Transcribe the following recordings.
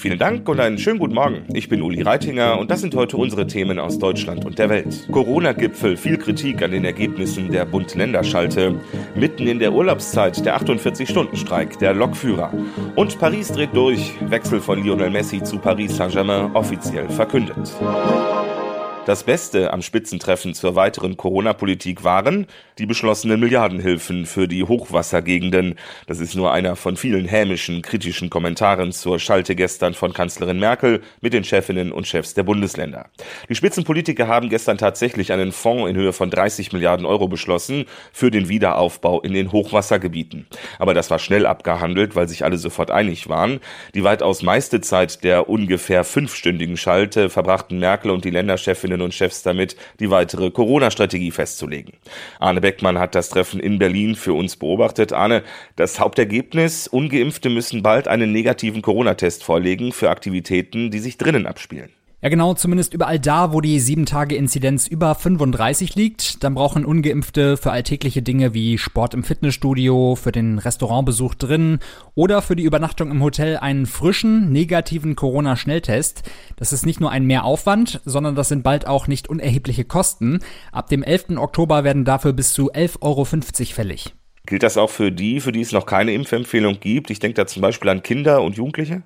Vielen Dank und einen schönen guten Morgen. Ich bin Uli Reitinger und das sind heute unsere Themen aus Deutschland und der Welt. Corona-Gipfel, viel Kritik an den Ergebnissen der Bund-Länder-Schalte. Mitten in der Urlaubszeit der 48-Stunden-Streik der Lokführer. Und Paris dreht durch. Wechsel von Lionel Messi zu Paris Saint-Germain offiziell verkündet. Das Beste am Spitzentreffen zur weiteren Corona-Politik waren die beschlossenen Milliardenhilfen für die Hochwassergegenden. Das ist nur einer von vielen hämischen, kritischen Kommentaren zur Schalte gestern von Kanzlerin Merkel mit den Chefinnen und Chefs der Bundesländer. Die Spitzenpolitiker haben gestern tatsächlich einen Fonds in Höhe von 30 Milliarden Euro beschlossen für den Wiederaufbau in den Hochwassergebieten. Aber das war schnell abgehandelt, weil sich alle sofort einig waren. Die weitaus meiste Zeit der ungefähr fünfstündigen Schalte verbrachten Merkel und die Länderchefin Chefinnen und Chefs damit, die weitere Corona-Strategie festzulegen. Arne Beckmann hat das Treffen in Berlin für uns beobachtet. Arne, das Hauptergebnis, ungeimpfte müssen bald einen negativen Corona-Test vorlegen für Aktivitäten, die sich drinnen abspielen. Ja, genau, zumindest überall da, wo die 7-Tage-Inzidenz über 35 liegt. Dann brauchen Ungeimpfte für alltägliche Dinge wie Sport im Fitnessstudio, für den Restaurantbesuch drin oder für die Übernachtung im Hotel einen frischen, negativen Corona-Schnelltest. Das ist nicht nur ein Mehraufwand, sondern das sind bald auch nicht unerhebliche Kosten. Ab dem 11. Oktober werden dafür bis zu 11,50 Euro fällig. Gilt das auch für die, für die es noch keine Impfempfehlung gibt? Ich denke da zum Beispiel an Kinder und Jugendliche?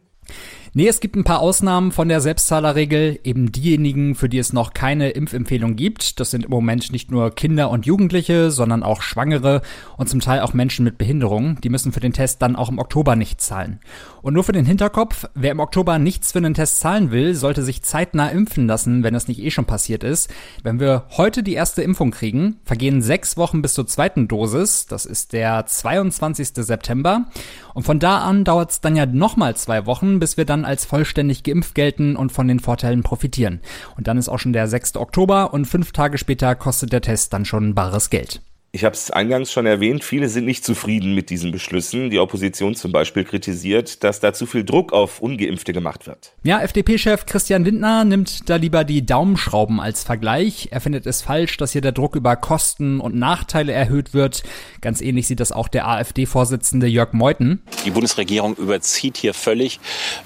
Nee, es gibt ein paar Ausnahmen von der Selbstzahlerregel. Eben diejenigen, für die es noch keine Impfempfehlung gibt. Das sind im Moment nicht nur Kinder und Jugendliche, sondern auch Schwangere und zum Teil auch Menschen mit Behinderungen. Die müssen für den Test dann auch im Oktober nicht zahlen. Und nur für den Hinterkopf, wer im Oktober nichts für einen Test zahlen will, sollte sich zeitnah impfen lassen, wenn das nicht eh schon passiert ist. Wenn wir heute die erste Impfung kriegen, vergehen sechs Wochen bis zur zweiten Dosis. Das ist der 22. September. Und von da an dauert es dann ja nochmal zwei Wochen, bis wir dann als vollständig geimpft gelten und von den Vorteilen profitieren. Und dann ist auch schon der 6. Oktober und fünf Tage später kostet der Test dann schon bares Geld. Ich habe es eingangs schon erwähnt, viele sind nicht zufrieden mit diesen Beschlüssen. Die Opposition zum Beispiel kritisiert, dass da zu viel Druck auf ungeimpfte gemacht wird. Ja, FDP-Chef Christian Lindner nimmt da lieber die Daumenschrauben als Vergleich. Er findet es falsch, dass hier der Druck über Kosten und Nachteile erhöht wird. Ganz ähnlich sieht das auch der AfD-Vorsitzende Jörg Meuthen. Die Bundesregierung überzieht hier völlig,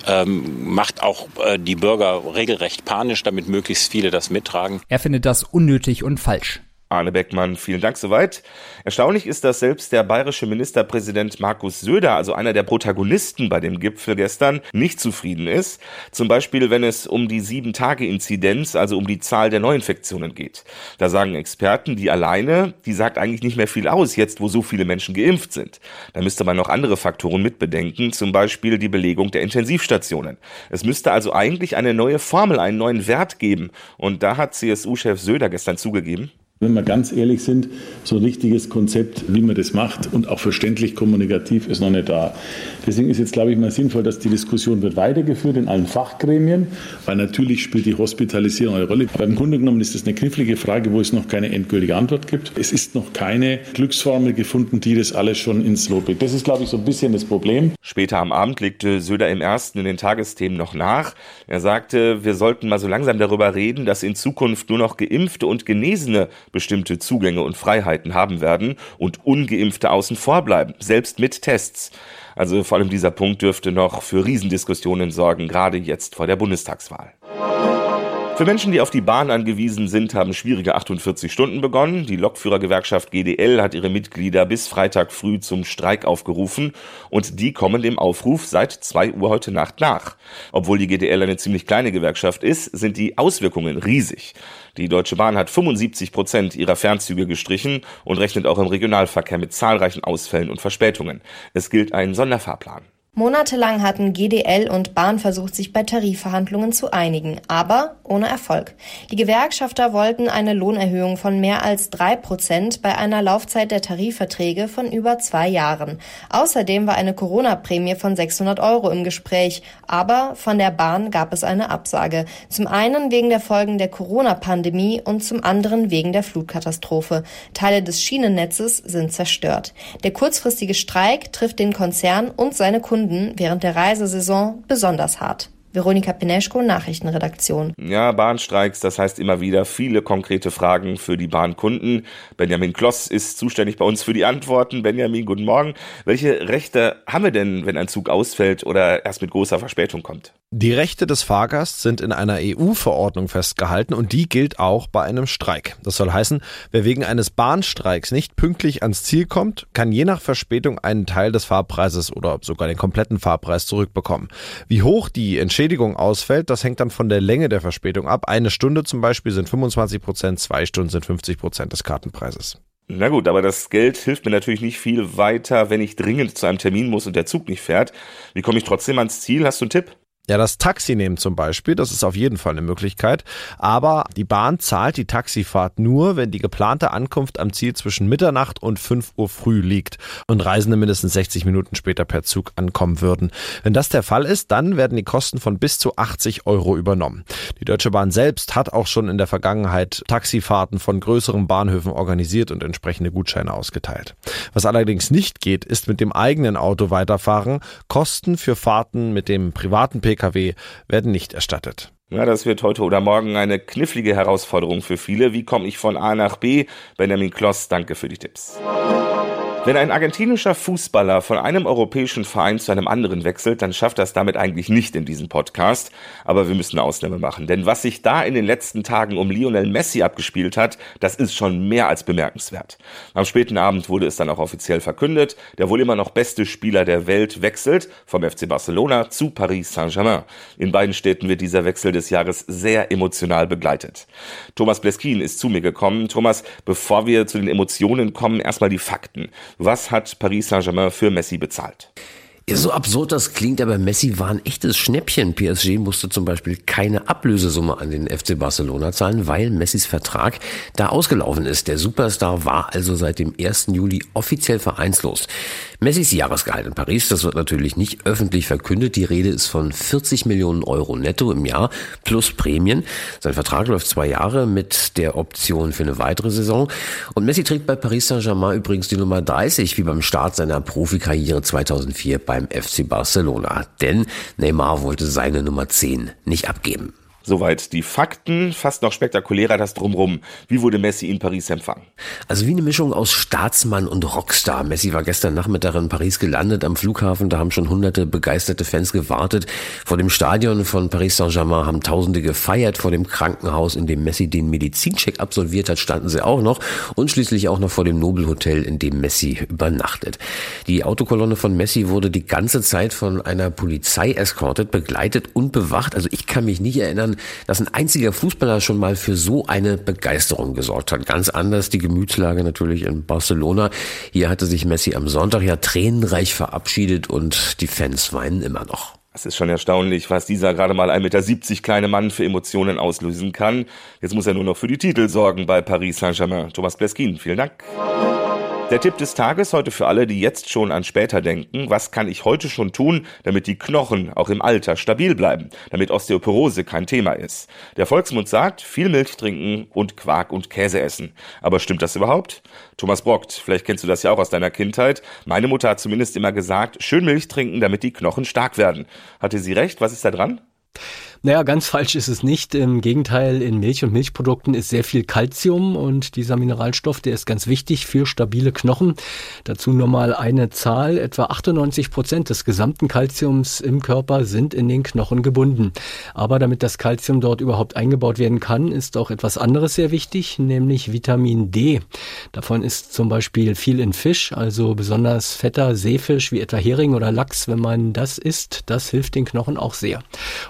ähm, macht auch äh, die Bürger regelrecht panisch, damit möglichst viele das mittragen. Er findet das unnötig und falsch. Arne Beckmann, vielen Dank soweit. Erstaunlich ist, dass selbst der bayerische Ministerpräsident Markus Söder, also einer der Protagonisten bei dem Gipfel gestern, nicht zufrieden ist. Zum Beispiel, wenn es um die Sieben-Tage-Inzidenz, also um die Zahl der Neuinfektionen geht. Da sagen Experten, die alleine, die sagt eigentlich nicht mehr viel aus, jetzt wo so viele Menschen geimpft sind. Da müsste man noch andere Faktoren mitbedenken, zum Beispiel die Belegung der Intensivstationen. Es müsste also eigentlich eine neue Formel, einen neuen Wert geben. Und da hat CSU-Chef Söder gestern zugegeben, wenn wir ganz ehrlich sind, so ein richtiges Konzept, wie man das macht und auch verständlich kommunikativ ist noch nicht da. Deswegen ist jetzt, glaube ich, mal sinnvoll, dass die Diskussion wird weitergeführt in allen Fachgremien, weil natürlich spielt die Hospitalisierung eine Rolle. Aber im Grunde genommen ist das eine knifflige Frage, wo es noch keine endgültige Antwort gibt. Es ist noch keine Glücksformel gefunden, die das alles schon ins Lot bringt. Das ist, glaube ich, so ein bisschen das Problem. Später am Abend legte Söder im ersten in den Tagesthemen noch nach. Er sagte, wir sollten mal so langsam darüber reden, dass in Zukunft nur noch Geimpfte und Genesene bestimmte Zugänge und Freiheiten haben werden und ungeimpfte außen vor bleiben, selbst mit Tests. Also vor allem dieser Punkt dürfte noch für Riesendiskussionen sorgen, gerade jetzt vor der Bundestagswahl. Für Menschen, die auf die Bahn angewiesen sind, haben schwierige 48 Stunden begonnen. Die Lokführergewerkschaft GDL hat ihre Mitglieder bis Freitag früh zum Streik aufgerufen und die kommen dem Aufruf seit 2 Uhr heute Nacht nach. Obwohl die GDL eine ziemlich kleine Gewerkschaft ist, sind die Auswirkungen riesig. Die Deutsche Bahn hat 75 Prozent ihrer Fernzüge gestrichen und rechnet auch im Regionalverkehr mit zahlreichen Ausfällen und Verspätungen. Es gilt ein Sonderfahrplan. Monatelang hatten GDL und Bahn versucht, sich bei Tarifverhandlungen zu einigen, aber ohne Erfolg. Die Gewerkschafter wollten eine Lohnerhöhung von mehr als drei Prozent bei einer Laufzeit der Tarifverträge von über zwei Jahren. Außerdem war eine Corona-Prämie von 600 Euro im Gespräch, aber von der Bahn gab es eine Absage. Zum einen wegen der Folgen der Corona-Pandemie und zum anderen wegen der Flutkatastrophe. Teile des Schienennetzes sind zerstört. Der kurzfristige Streik trifft den Konzern und seine Kunden während der Reisesaison besonders hart. Veronika Pineschko, Nachrichtenredaktion. Ja, Bahnstreiks, das heißt immer wieder viele konkrete Fragen für die Bahnkunden. Benjamin Kloss ist zuständig bei uns für die Antworten. Benjamin, guten Morgen. Welche Rechte haben wir denn, wenn ein Zug ausfällt oder erst mit großer Verspätung kommt? Die Rechte des Fahrgasts sind in einer EU-Verordnung festgehalten und die gilt auch bei einem Streik. Das soll heißen, wer wegen eines Bahnstreiks nicht pünktlich ans Ziel kommt, kann je nach Verspätung einen Teil des Fahrpreises oder sogar den kompletten Fahrpreis zurückbekommen. Wie hoch die Entschädigung ausfällt, das hängt dann von der Länge der Verspätung ab. Eine Stunde zum Beispiel sind 25 Prozent, zwei Stunden sind 50 Prozent des Kartenpreises. Na gut, aber das Geld hilft mir natürlich nicht viel weiter, wenn ich dringend zu einem Termin muss und der Zug nicht fährt. Wie komme ich trotzdem ans Ziel? Hast du einen Tipp? Ja, das Taxi nehmen zum Beispiel, das ist auf jeden Fall eine Möglichkeit. Aber die Bahn zahlt die Taxifahrt nur, wenn die geplante Ankunft am Ziel zwischen Mitternacht und 5 Uhr früh liegt und Reisende mindestens 60 Minuten später per Zug ankommen würden. Wenn das der Fall ist, dann werden die Kosten von bis zu 80 Euro übernommen. Die Deutsche Bahn selbst hat auch schon in der Vergangenheit Taxifahrten von größeren Bahnhöfen organisiert und entsprechende Gutscheine ausgeteilt. Was allerdings nicht geht, ist mit dem eigenen Auto weiterfahren. Kosten für Fahrten mit dem privaten PKW Pkw werden nicht erstattet. Ja, das wird heute oder morgen eine knifflige Herausforderung für viele. Wie komme ich von A nach B? Benjamin Kloss, danke für die Tipps. Wenn ein argentinischer Fußballer von einem europäischen Verein zu einem anderen wechselt, dann schafft das damit eigentlich nicht in diesem Podcast. Aber wir müssen eine Ausnahme machen. Denn was sich da in den letzten Tagen um Lionel Messi abgespielt hat, das ist schon mehr als bemerkenswert. Am späten Abend wurde es dann auch offiziell verkündet, der wohl immer noch beste Spieler der Welt wechselt vom FC Barcelona zu Paris Saint-Germain. In beiden Städten wird dieser Wechsel des Jahres sehr emotional begleitet. Thomas Bleskin ist zu mir gekommen. Thomas, bevor wir zu den Emotionen kommen, erstmal die Fakten. Was hat Paris Saint-Germain für Messi bezahlt? Ja, so absurd das klingt, aber Messi war ein echtes Schnäppchen. PSG musste zum Beispiel keine Ablösesumme an den FC Barcelona zahlen, weil Messis Vertrag da ausgelaufen ist. Der Superstar war also seit dem 1. Juli offiziell vereinslos. Messis Jahresgehalt in Paris, das wird natürlich nicht öffentlich verkündet. Die Rede ist von 40 Millionen Euro netto im Jahr plus Prämien. Sein Vertrag läuft zwei Jahre mit der Option für eine weitere Saison. Und Messi trägt bei Paris Saint-Germain übrigens die Nummer 30, wie beim Start seiner Profikarriere 2004 bei beim FC Barcelona, denn Neymar wollte seine Nummer 10 nicht abgeben. Soweit die Fakten, fast noch spektakulärer das Drumrum. Wie wurde Messi in Paris empfangen? Also wie eine Mischung aus Staatsmann und Rockstar. Messi war gestern Nachmittag in Paris gelandet am Flughafen. Da haben schon hunderte begeisterte Fans gewartet. Vor dem Stadion von Paris Saint-Germain haben Tausende gefeiert. Vor dem Krankenhaus, in dem Messi den Medizincheck absolviert hat, standen sie auch noch. Und schließlich auch noch vor dem Nobelhotel, in dem Messi übernachtet. Die Autokolonne von Messi wurde die ganze Zeit von einer Polizei eskortet, begleitet und bewacht. Also ich kann mich nicht erinnern, dass ein einziger Fußballer schon mal für so eine Begeisterung gesorgt hat. Ganz anders die Gemütslage natürlich in Barcelona. Hier hatte sich Messi am Sonntag ja tränenreich verabschiedet und die Fans weinen immer noch. Es ist schon erstaunlich, was dieser gerade mal 1,70 Meter kleine Mann für Emotionen auslösen kann. Jetzt muss er nur noch für die Titel sorgen bei Paris Saint-Germain. Thomas Bleskin, vielen Dank. Der Tipp des Tages heute für alle, die jetzt schon an später denken. Was kann ich heute schon tun, damit die Knochen auch im Alter stabil bleiben, damit Osteoporose kein Thema ist? Der Volksmund sagt, viel Milch trinken und Quark und Käse essen. Aber stimmt das überhaupt? Thomas Brockt, vielleicht kennst du das ja auch aus deiner Kindheit. Meine Mutter hat zumindest immer gesagt, schön Milch trinken, damit die Knochen stark werden. Hatte sie recht? Was ist da dran? Naja, ganz falsch ist es nicht. Im Gegenteil, in Milch und Milchprodukten ist sehr viel Kalzium und dieser Mineralstoff, der ist ganz wichtig für stabile Knochen. Dazu nur mal eine Zahl. Etwa 98 Prozent des gesamten Kalziums im Körper sind in den Knochen gebunden. Aber damit das Kalzium dort überhaupt eingebaut werden kann, ist auch etwas anderes sehr wichtig, nämlich Vitamin D. Davon ist zum Beispiel viel in Fisch, also besonders fetter Seefisch wie etwa Hering oder Lachs. Wenn man das isst, das hilft den Knochen auch sehr.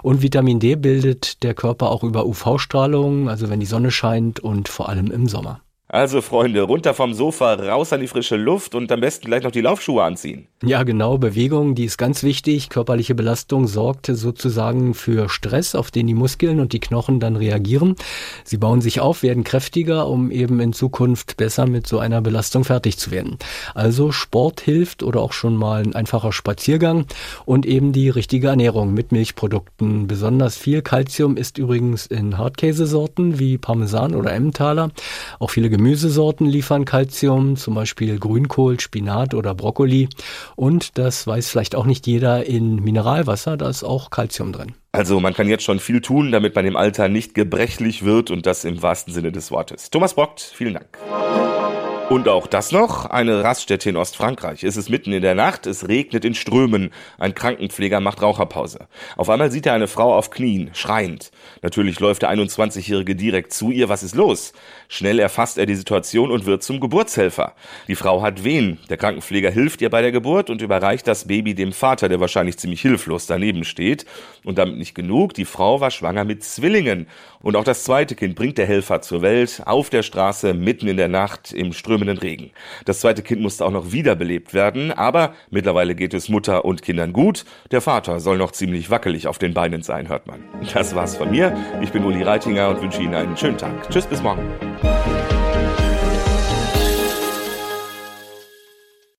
Vitamin Vitamin D bildet der Körper auch über UV-Strahlung, also wenn die Sonne scheint und vor allem im Sommer. Also Freunde, runter vom Sofa, raus an die frische Luft und am besten gleich noch die Laufschuhe anziehen. Ja, genau, Bewegung, die ist ganz wichtig. Körperliche Belastung sorgt sozusagen für Stress, auf den die Muskeln und die Knochen dann reagieren. Sie bauen sich auf, werden kräftiger, um eben in Zukunft besser mit so einer Belastung fertig zu werden. Also Sport hilft oder auch schon mal ein einfacher Spaziergang und eben die richtige Ernährung mit Milchprodukten. Besonders viel Kalzium ist übrigens in Hartkäsesorten wie Parmesan oder Emmentaler. Auch viele Gemüsesorten liefern Kalzium, zum Beispiel Grünkohl, Spinat oder Brokkoli. Und das weiß vielleicht auch nicht jeder in Mineralwasser, da ist auch Kalzium drin. Also man kann jetzt schon viel tun, damit man im Alter nicht gebrechlich wird und das im wahrsten Sinne des Wortes. Thomas Brockt, vielen Dank. Und auch das noch, eine Raststätte in Ostfrankreich. Es ist mitten in der Nacht, es regnet in Strömen. Ein Krankenpfleger macht Raucherpause. Auf einmal sieht er eine Frau auf Knien, schreiend. Natürlich läuft der 21-Jährige direkt zu ihr. Was ist los? Schnell erfasst er die Situation und wird zum Geburtshelfer. Die Frau hat Wehen. Der Krankenpfleger hilft ihr bei der Geburt und überreicht das Baby dem Vater, der wahrscheinlich ziemlich hilflos daneben steht. Und damit nicht genug, die Frau war schwanger mit Zwillingen. Und auch das zweite Kind bringt der Helfer zur Welt, auf der Straße, mitten in der Nacht, im strömenden Regen. Das zweite Kind musste auch noch wiederbelebt werden, aber mittlerweile geht es Mutter und Kindern gut. Der Vater soll noch ziemlich wackelig auf den Beinen sein, hört man. Das war's von mir. Ich bin Uli Reitinger und wünsche Ihnen einen schönen Tag. Tschüss, bis morgen.